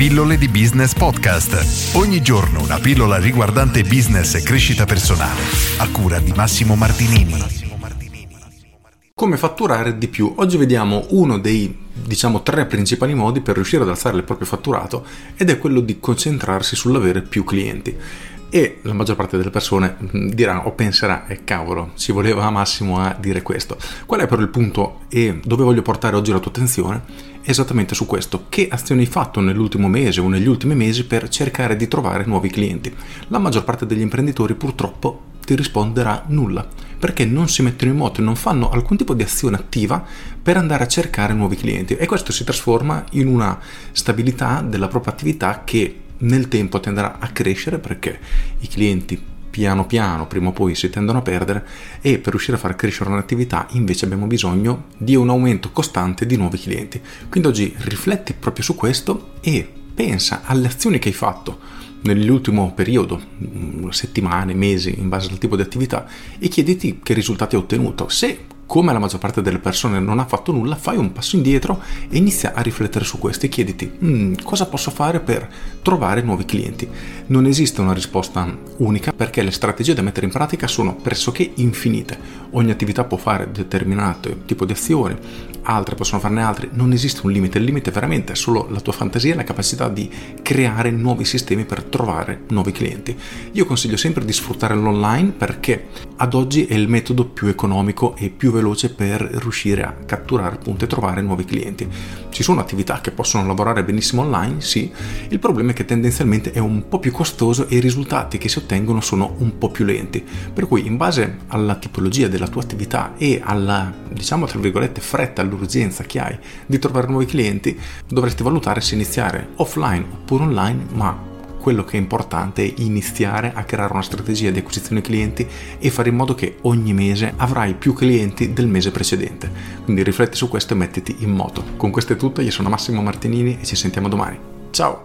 Pillole di Business Podcast. Ogni giorno una pillola riguardante business e crescita personale. A cura di Massimo Martinini. Come fatturare di più? Oggi vediamo uno dei diciamo tre principali modi per riuscire ad alzare il proprio fatturato ed è quello di concentrarsi sull'avere più clienti e la maggior parte delle persone mm, dirà o penserà e eh, cavolo ci voleva Massimo a dire questo. Qual è però il punto e dove voglio portare oggi la tua attenzione? Esattamente su questo. Che azioni hai fatto nell'ultimo mese o negli ultimi mesi per cercare di trovare nuovi clienti? La maggior parte degli imprenditori purtroppo ti risponderà nulla perché non si mettono in moto e non fanno alcun tipo di azione attiva per andare a cercare nuovi clienti. E questo si trasforma in una stabilità della propria attività che nel tempo tenderà a crescere perché i clienti piano piano, prima o poi si tendono a perdere e per riuscire a far crescere un'attività invece abbiamo bisogno di un aumento costante di nuovi clienti. Quindi oggi rifletti proprio su questo e pensa alle azioni che hai fatto nell'ultimo periodo, mm, settimane, mesi, in base al tipo di attività e chiediti che risultati hai ottenuto. Se come la maggior parte delle persone non ha fatto nulla, fai un passo indietro e inizia a riflettere su questo e chiediti mm, cosa posso fare per trovare nuovi clienti. Non esiste una risposta unica perché le strategie da mettere in pratica sono pressoché infinite. Ogni attività può fare determinato tipo di azioni, altre possono farne altre, non esiste un limite, il limite è veramente solo la tua fantasia e la capacità di creare nuovi sistemi per trovare nuovi clienti. Io consiglio sempre di sfruttare l'online perché ad oggi è il metodo più economico e più veloce veloce per riuscire a catturare appunto e trovare nuovi clienti. Ci sono attività che possono lavorare benissimo online, sì, il problema è che tendenzialmente è un po' più costoso e i risultati che si ottengono sono un po' più lenti. Per cui in base alla tipologia della tua attività e alla, diciamo tra virgolette, fretta, all'urgenza che hai di trovare nuovi clienti, dovresti valutare se iniziare offline oppure online, ma quello che è importante è iniziare a creare una strategia di acquisizione clienti e fare in modo che ogni mese avrai più clienti del mese precedente. Quindi rifletti su questo e mettiti in moto. Con questo è tutto, io sono Massimo Martinini e ci sentiamo domani. Ciao!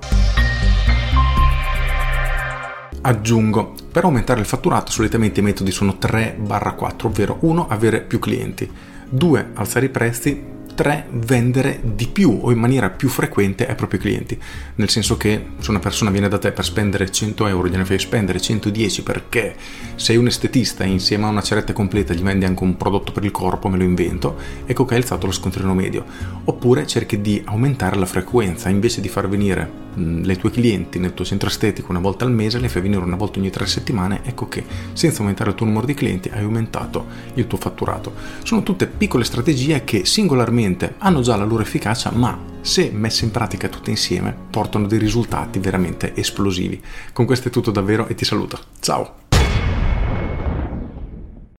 Aggiungo, per aumentare il fatturato solitamente i metodi sono 3-4, ovvero 1 avere più clienti, 2 alzare i prezzi, 3. Vendere di più o in maniera più frequente ai propri clienti. Nel senso che se una persona viene da te per spendere 100 euro, gliene fai spendere 110 perché sei un estetista e insieme a una ceretta completa gli vendi anche un prodotto per il corpo, me lo invento, ecco che hai alzato lo scontrino medio. Oppure cerchi di aumentare la frequenza, invece di far venire le tue clienti nel tuo centro estetico una volta al mese, le fai venire una volta ogni tre settimane, ecco che senza aumentare il tuo numero di clienti hai aumentato il tuo fatturato. Sono tutte piccole strategie che singolarmente hanno già la loro efficacia, ma se messe in pratica tutte insieme portano dei risultati veramente esplosivi. Con questo è tutto davvero e ti saluto. Ciao!